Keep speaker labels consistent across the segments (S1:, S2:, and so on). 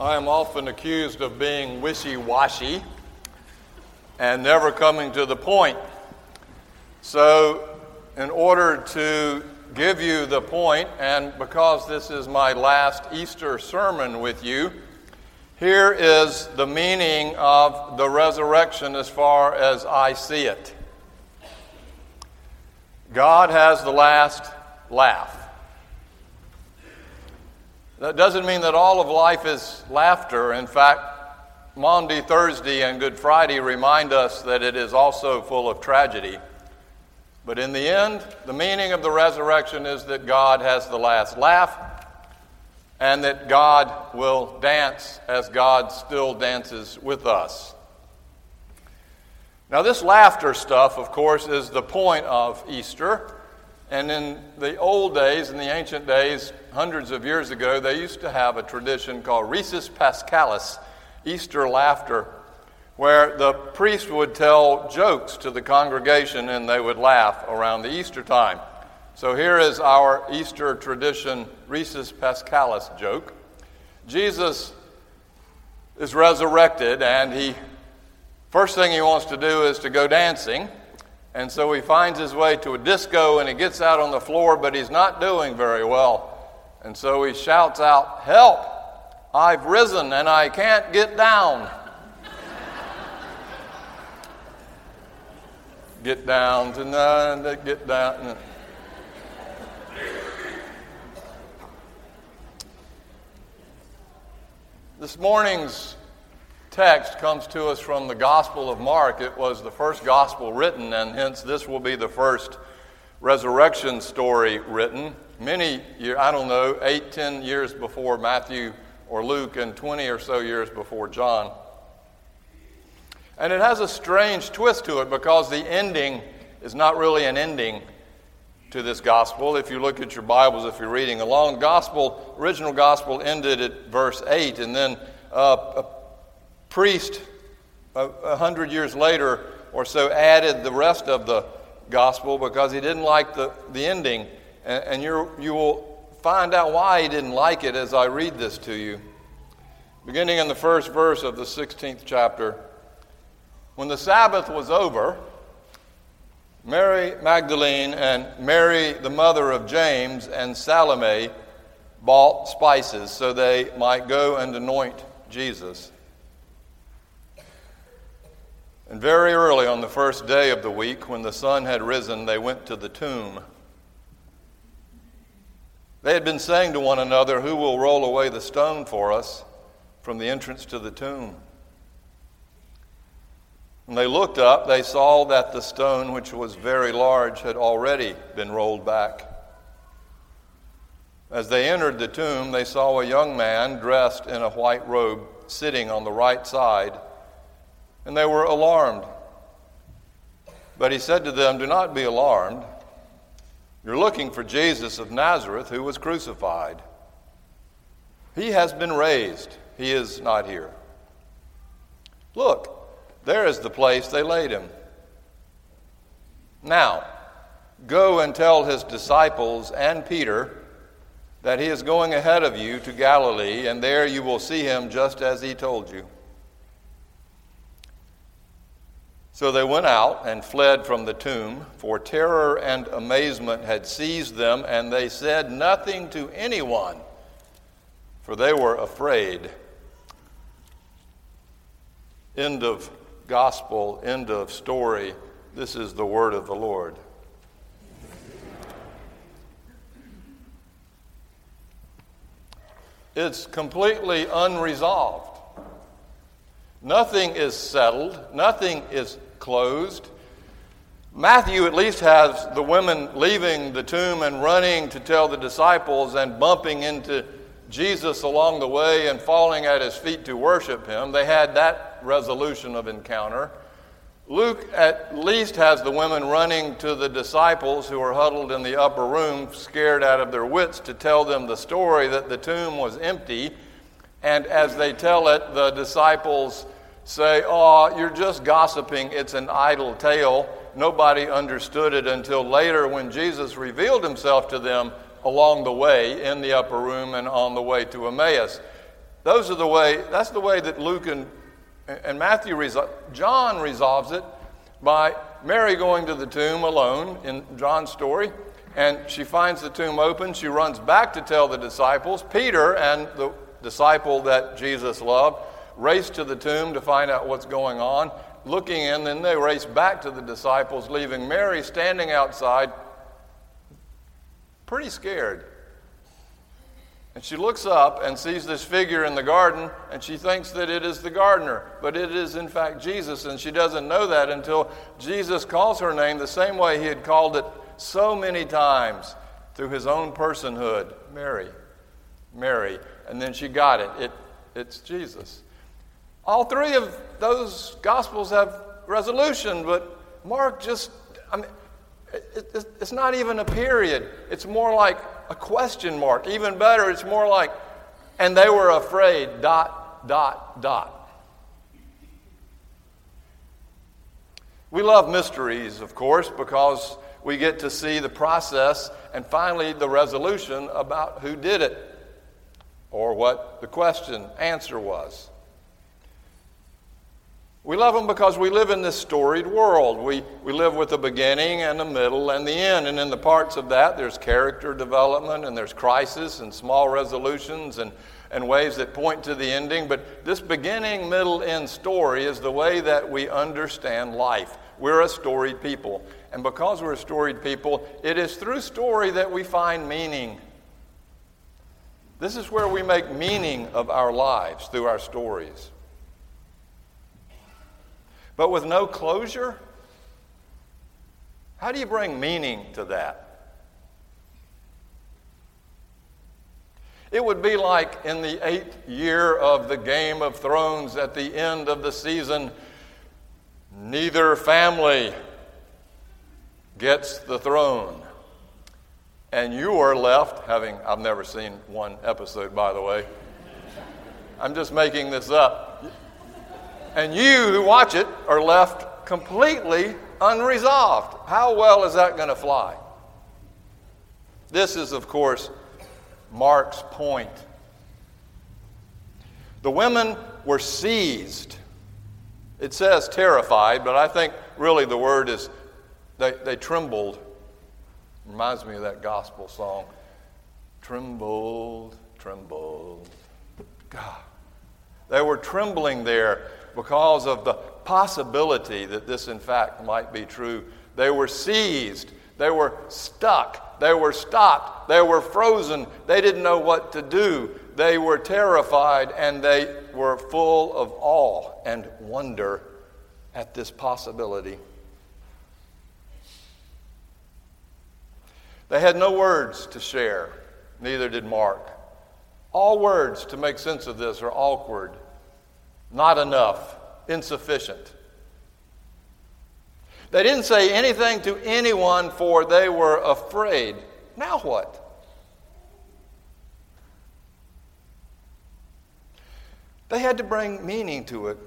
S1: I am often accused of being wishy washy and never coming to the point. So, in order to give you the point, and because this is my last Easter sermon with you, here is the meaning of the resurrection as far as I see it. God has the last laugh. That doesn't mean that all of life is laughter. In fact, Maundy Thursday and Good Friday remind us that it is also full of tragedy. But in the end, the meaning of the resurrection is that God has the last laugh and that God will dance as God still dances with us. Now, this laughter stuff, of course, is the point of Easter. And in the old days, in the ancient days, hundreds of years ago, they used to have a tradition called Risus Paschalis, Easter laughter, where the priest would tell jokes to the congregation and they would laugh around the Easter time. So here is our Easter tradition, Risus Paschalis joke. Jesus is resurrected, and he first thing he wants to do is to go dancing. And so he finds his way to a disco and he gets out on the floor, but he's not doing very well. And so he shouts out, Help! I've risen and I can't get down. get down tonight, get down. This morning's text comes to us from the Gospel of Mark. It was the first gospel written, and hence this will be the first resurrection story written. Many, years, I don't know, eight, ten years before Matthew or Luke, and 20 or so years before John. And it has a strange twist to it because the ending is not really an ending to this gospel. If you look at your Bibles, if you're reading along, gospel, original gospel ended at verse 8, and then uh, priest, a, hundred years later or so, added the rest of the gospel because he didn't like the, the ending. And, and you will find out why he didn't like it as I read this to you. Beginning in the first verse of the 16th chapter. When the Sabbath was over, Mary Magdalene and Mary, the mother of James, and Salome bought spices so they might go and anoint Jesus. And very early on the first day of the week, when the sun had risen, they went to the tomb. They had been saying to one another, Who will roll away the stone for us from the entrance to the tomb? When they looked up, they saw that the stone, which was very large, had already been rolled back. As they entered the tomb, they saw a young man dressed in a white robe sitting on the right side and they were alarmed. But he said to them, Do not be alarmed. You're looking for Jesus of Nazareth who was crucified. He has been raised, he is not here. Look, there is the place they laid him. Now, go and tell his disciples and Peter that he is going ahead of you to Galilee, and there you will see him just as he told you. So they went out and fled from the tomb, for terror and amazement had seized them, and they said nothing to anyone, for they were afraid. End of gospel, end of story. This is the word of the Lord. It's completely unresolved. Nothing is settled, nothing is closed. Matthew at least has the women leaving the tomb and running to tell the disciples and bumping into Jesus along the way and falling at his feet to worship him. They had that resolution of encounter. Luke at least has the women running to the disciples who are huddled in the upper room, scared out of their wits, to tell them the story that the tomb was empty. And as they tell it, the disciples say, Oh, you're just gossiping. It's an idle tale. Nobody understood it until later when Jesus revealed himself to them along the way in the upper room and on the way to Emmaus. those are the way, that's the way that Luke and, and Matthew resolve. John resolves it by Mary going to the tomb alone in John's story, and she finds the tomb open. She runs back to tell the disciples. Peter and the disciple that Jesus loved race to the tomb to find out what's going on. Looking in, then they race back to the disciples, leaving Mary standing outside, pretty scared. And she looks up and sees this figure in the garden, and she thinks that it is the gardener, but it is in fact Jesus, and she doesn't know that until Jesus calls her name the same way he had called it so many times through his own personhood Mary, Mary. And then she got it. it it's Jesus. All three of those gospels have resolution, but Mark just, I mean, it, it, it's not even a period. It's more like a question mark. Even better, it's more like, and they were afraid, dot, dot, dot. We love mysteries, of course, because we get to see the process and finally the resolution about who did it or what the question answer was. We love them because we live in this storied world. We, we live with the beginning and the middle and the end. And in the parts of that, there's character development and there's crisis and small resolutions and, and ways that point to the ending. But this beginning, middle, end story is the way that we understand life. We're a storied people. And because we're a storied people, it is through story that we find meaning. This is where we make meaning of our lives through our stories. But with no closure, how do you bring meaning to that? It would be like in the eighth year of the Game of Thrones at the end of the season, neither family gets the throne. And you are left, having, I've never seen one episode, by the way. I'm just making this up. And you who watch it are left completely unresolved. How well is that going to fly? This is, of course, Mark's point. The women were seized. It says terrified, but I think really the word is they, they trembled. Reminds me of that gospel song. Trembled, trembled. God. They were trembling there because of the possibility that this, in fact, might be true. They were seized, they were stuck, they were stopped, they were frozen, they didn't know what to do. They were terrified and they were full of awe and wonder at this possibility. They had no words to share, neither did Mark. All words to make sense of this are awkward not enough, insufficient. They didn't say anything to anyone, for they were afraid. Now what? They had to bring meaning to it,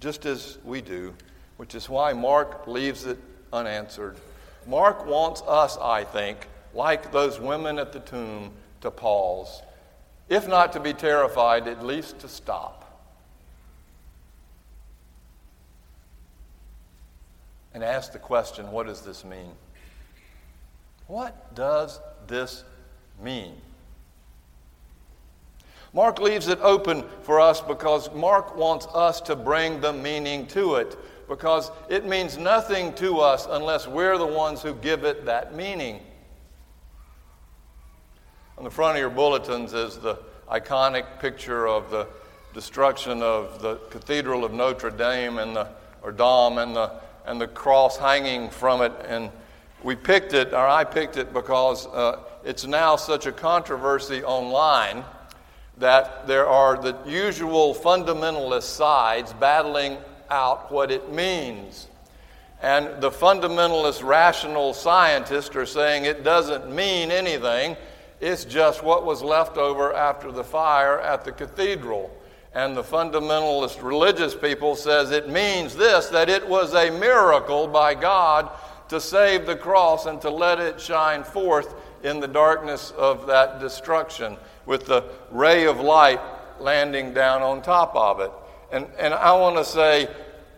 S1: just as we do, which is why Mark leaves it unanswered. Mark wants us, I think, like those women at the tomb, to pause. If not to be terrified, at least to stop. and ask the question what does this mean? What does this mean? Mark leaves it open for us because Mark wants us to bring the meaning to it because it means nothing to us unless we're the ones who give it that meaning. On the front of your bulletins is the iconic picture of the destruction of the Cathedral of Notre Dame and the or Dame and the and the cross hanging from it. And we picked it, or I picked it, because uh, it's now such a controversy online that there are the usual fundamentalist sides battling out what it means. And the fundamentalist rational scientists are saying it doesn't mean anything. It's just what was left over after the fire at the cathedral and the fundamentalist religious people says it means this that it was a miracle by God to save the cross and to let it shine forth in the darkness of that destruction with the ray of light landing down on top of it. And, and I want to say,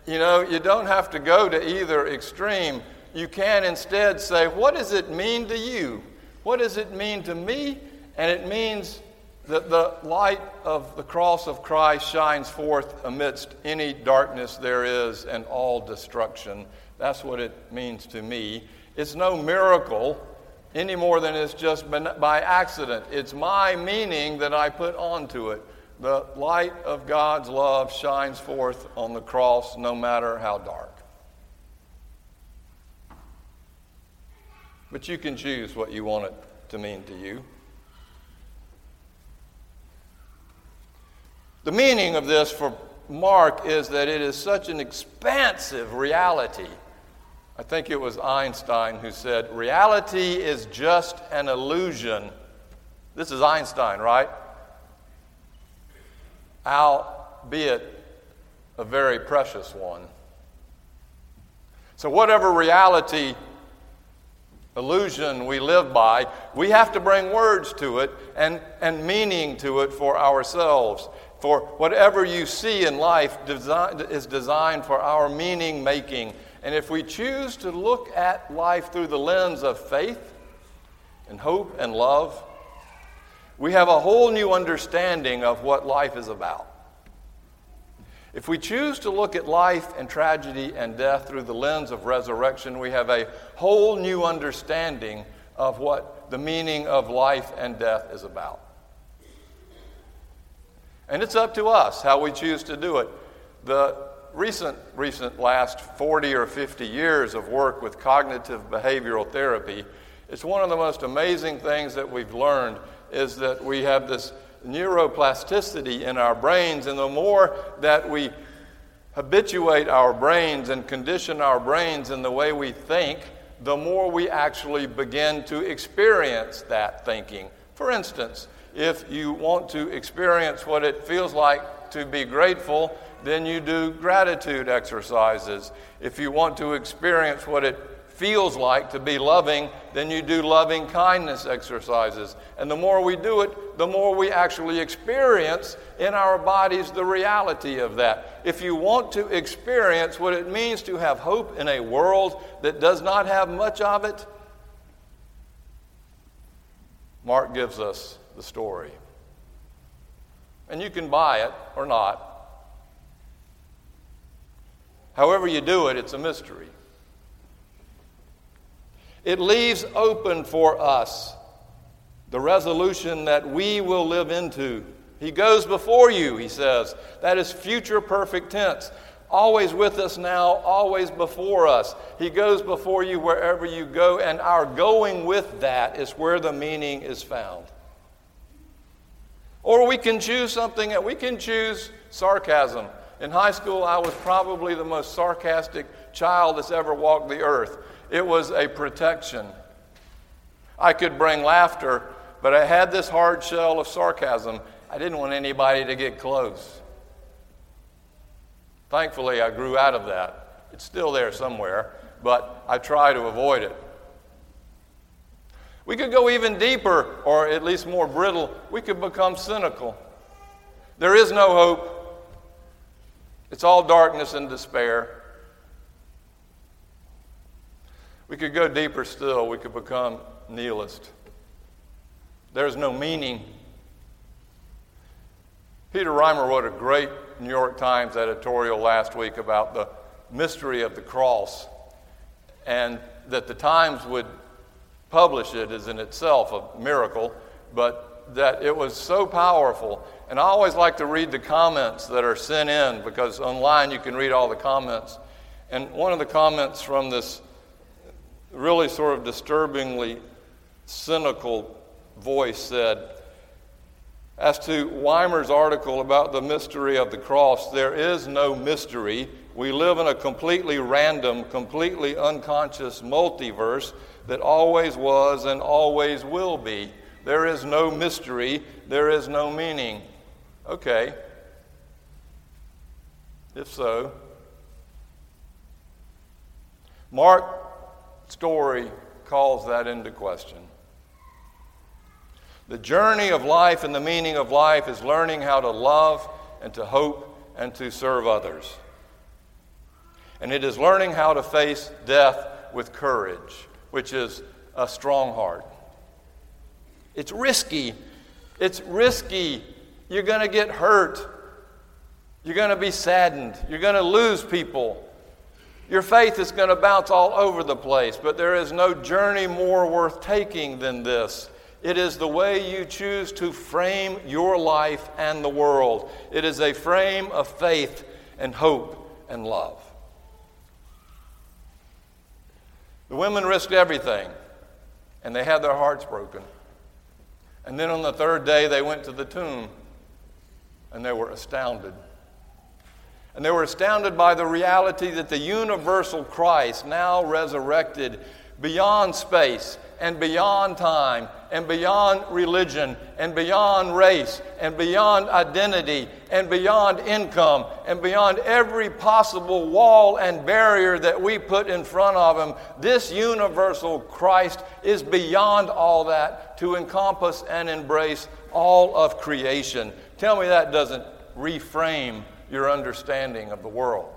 S1: you know, you don't have to go to either extreme. You can instead say, what does it mean to you? What does it mean to me? And it means that the light of the cross of Christ shines forth amidst any darkness there is and all destruction. That's what it means to me. It's no miracle any more than it's just by accident. It's my meaning that I put onto it. The light of God's love shines forth on the cross no matter how dark. But you can choose what you want it to mean to you. The meaning of this for Mark is that it is such an expansive reality. I think it was Einstein who said, Reality is just an illusion. This is Einstein, right? Albeit a very precious one. So, whatever reality illusion we live by, we have to bring words to it and, and meaning to it for ourselves. For whatever you see in life is designed for our meaning making. And if we choose to look at life through the lens of faith and hope and love, we have a whole new understanding of what life is about. If we choose to look at life and tragedy and death through the lens of resurrection, we have a whole new understanding of what the meaning of life and death is about. And it's up to us how we choose to do it. The recent, recent last 40 or 50 years of work with cognitive behavioral therapy, it's one of the most amazing things that we've learned is that we have this neuroplasticity in our brains, and the more that we habituate our brains and condition our brains in the way we think, the more we actually begin to experience that thinking. For instance, if you want to experience what it feels like to be grateful, then you do gratitude exercises. If you want to experience what it feels like to be loving, then you do loving kindness exercises. And the more we do it, the more we actually experience in our bodies the reality of that. If you want to experience what it means to have hope in a world that does not have much of it, Mark gives us the story. And you can buy it or not. However, you do it, it's a mystery. It leaves open for us the resolution that we will live into. He goes before you, he says. That is future perfect tense. Always with us now, always before us. He goes before you wherever you go, and our going with that is where the meaning is found. Or we can choose something, and we can choose sarcasm. In high school, I was probably the most sarcastic child that's ever walked the earth. It was a protection. I could bring laughter, but I had this hard shell of sarcasm. I didn't want anybody to get close. Thankfully, I grew out of that. It's still there somewhere, but I try to avoid it. We could go even deeper, or at least more brittle. We could become cynical. There is no hope, it's all darkness and despair. We could go deeper still. We could become nihilist. There's no meaning. Peter Reimer wrote a great New York Times editorial last week about the mystery of the cross, and that the Times would publish it is in itself a miracle, but that it was so powerful. And I always like to read the comments that are sent in because online you can read all the comments. And one of the comments from this really sort of disturbingly cynical voice said, as to Weimer's article about the mystery of the cross, there is no mystery. We live in a completely random, completely unconscious multiverse that always was and always will be. There is no mystery, there is no meaning. Okay. If so, Mark's story calls that into question. The journey of life and the meaning of life is learning how to love and to hope and to serve others. And it is learning how to face death with courage, which is a strong heart. It's risky. It's risky. You're going to get hurt. You're going to be saddened. You're going to lose people. Your faith is going to bounce all over the place, but there is no journey more worth taking than this. It is the way you choose to frame your life and the world. It is a frame of faith and hope and love. The women risked everything, and they had their hearts broken. And then on the third day, they went to the tomb, and they were astounded. And they were astounded by the reality that the universal Christ, now resurrected beyond space and beyond time and beyond religion and beyond race and beyond identity and beyond income and beyond every possible wall and barrier that we put in front of him, this universal Christ is beyond all that to encompass and embrace all of creation. Tell me that doesn't reframe your understanding of the world.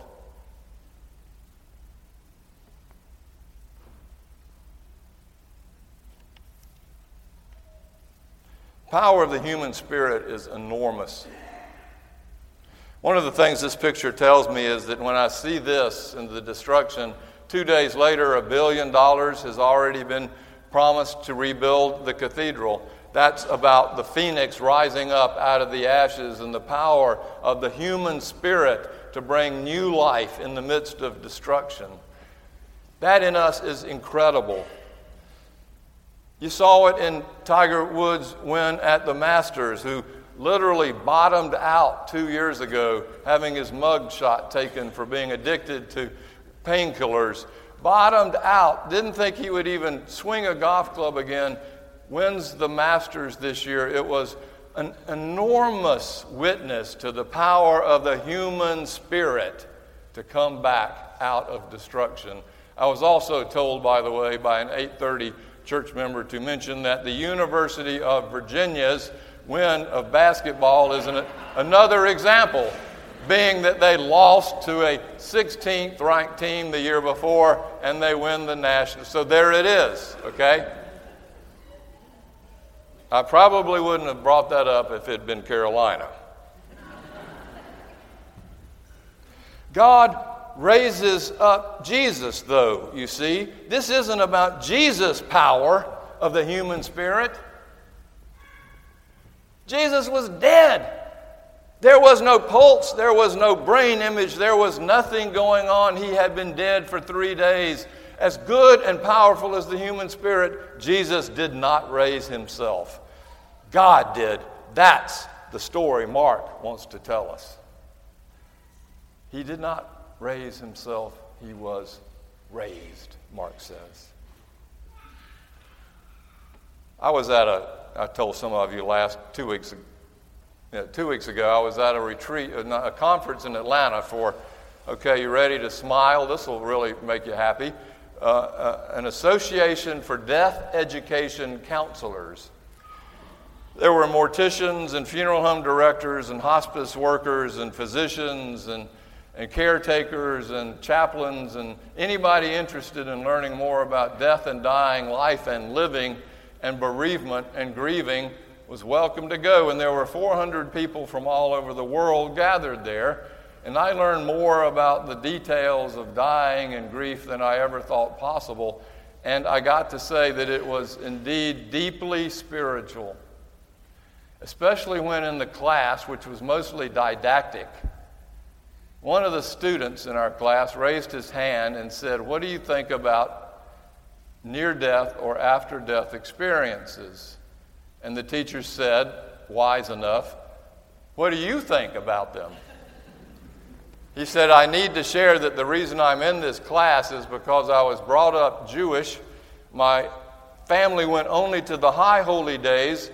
S1: power of the human spirit is enormous. One of the things this picture tells me is that when I see this and the destruction, two days later, a billion dollars has already been promised to rebuild the cathedral. That's about the phoenix rising up out of the ashes and the power of the human spirit to bring new life in the midst of destruction. That in us is incredible. You saw it in Tiger Woods' win at the Masters, who literally bottomed out two years ago, having his mug shot taken for being addicted to painkillers. Bottomed out, didn't think he would even swing a golf club again. Wins the Masters this year. It was an enormous witness to the power of the human spirit to come back out of destruction. I was also told, by the way, by an 830 church member to mention that the University of Virginia's win of basketball is an, another example, being that they lost to a 16th ranked team the year before and they win the national. So there it is, okay? I probably wouldn't have brought that up if it had been Carolina. God raises up Jesus, though, you see. This isn't about Jesus' power of the human spirit. Jesus was dead. There was no pulse, there was no brain image, there was nothing going on. He had been dead for three days. As good and powerful as the human spirit, Jesus did not raise himself. God did. That's the story Mark wants to tell us. He did not raise himself, he was raised, Mark says. I was at a, I told some of you last two weeks, two weeks ago, I was at a retreat, a conference in Atlanta for, okay, you ready to smile? This will really make you happy. Uh, uh, an association for death education counselors. There were morticians and funeral home directors and hospice workers and physicians and and caretakers and chaplains and anybody interested in learning more about death and dying, life and living, and bereavement and grieving was welcome to go. And there were 400 people from all over the world gathered there. And I learned more about the details of dying and grief than I ever thought possible. And I got to say that it was indeed deeply spiritual, especially when in the class, which was mostly didactic one of the students in our class raised his hand and said, What do you think about near death or after death experiences? And the teacher said, wise enough, What do you think about them? He said, I need to share that the reason I'm in this class is because I was brought up Jewish. My family went only to the high holy days.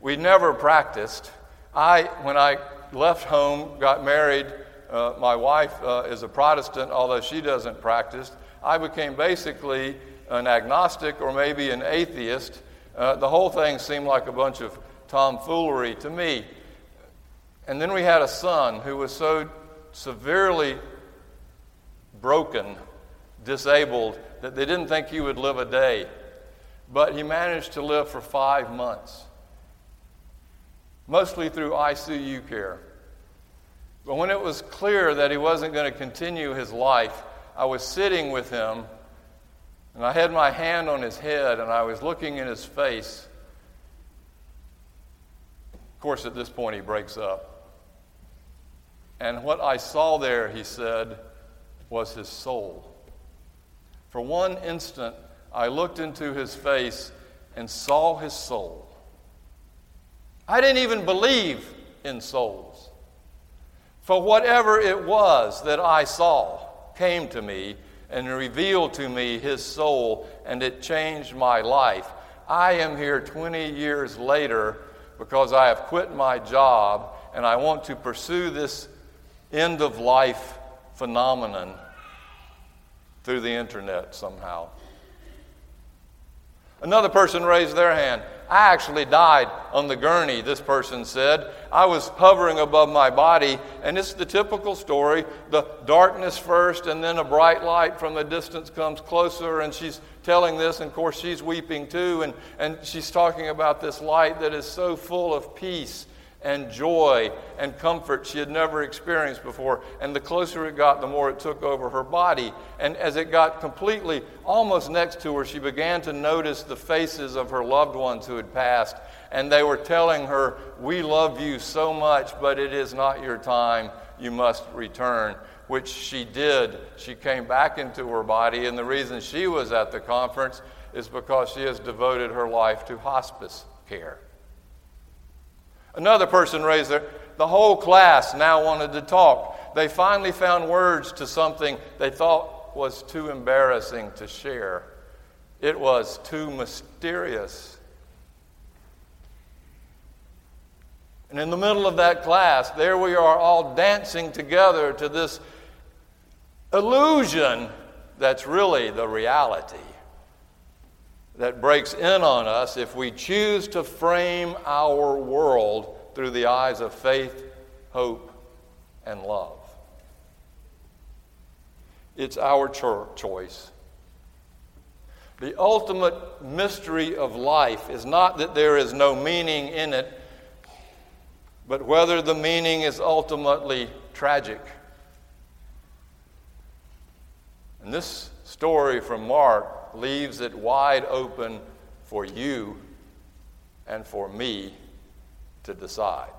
S1: We never practiced. I, when I left home, got married, uh, my wife uh, is a Protestant, although she doesn't practice. I became basically an agnostic or maybe an atheist. Uh, the whole thing seemed like a bunch of tomfoolery to me. And then we had a son who was so severely broken, disabled, that they didn't think he would live a day. But he managed to live for five months, mostly through ICU care. But when it was clear that he wasn't going to continue his life, I was sitting with him and I had my hand on his head and I was looking in his face. Of course, at this point, he breaks up. And what I saw there, he said, was his soul. For one instant, I looked into his face and saw his soul. I didn't even believe in souls. For whatever it was that I saw came to me and revealed to me his soul, and it changed my life. I am here 20 years later because I have quit my job and I want to pursue this end of life phenomenon through the internet somehow. Another person raised their hand. I actually died on the gurney, this person said. I was hovering above my body, and it's the typical story the darkness first, and then a bright light from the distance comes closer, and she's telling this, and of course, she's weeping too, and, and she's talking about this light that is so full of peace and joy and comfort she had never experienced before. And the closer it got, the more it took over her body. And as it got completely almost next to her, she began to notice the faces of her loved ones who had passed. And they were telling her, We love you so much, but it is not your time. You must return. Which she did. She came back into her body. And the reason she was at the conference is because she has devoted her life to hospice care. Another person raised their, the whole class now wanted to talk. They finally found words to something they thought was too embarrassing to share. It was too mysterious. And in the middle of that class, there we are all dancing together to this illusion that's really the reality that breaks in on us if we choose to frame our world through the eyes of faith, hope, and love. It's our cho- choice. The ultimate mystery of life is not that there is no meaning in it, but whether the meaning is ultimately tragic. And this story from Mark leaves it wide open for you and for me to decide.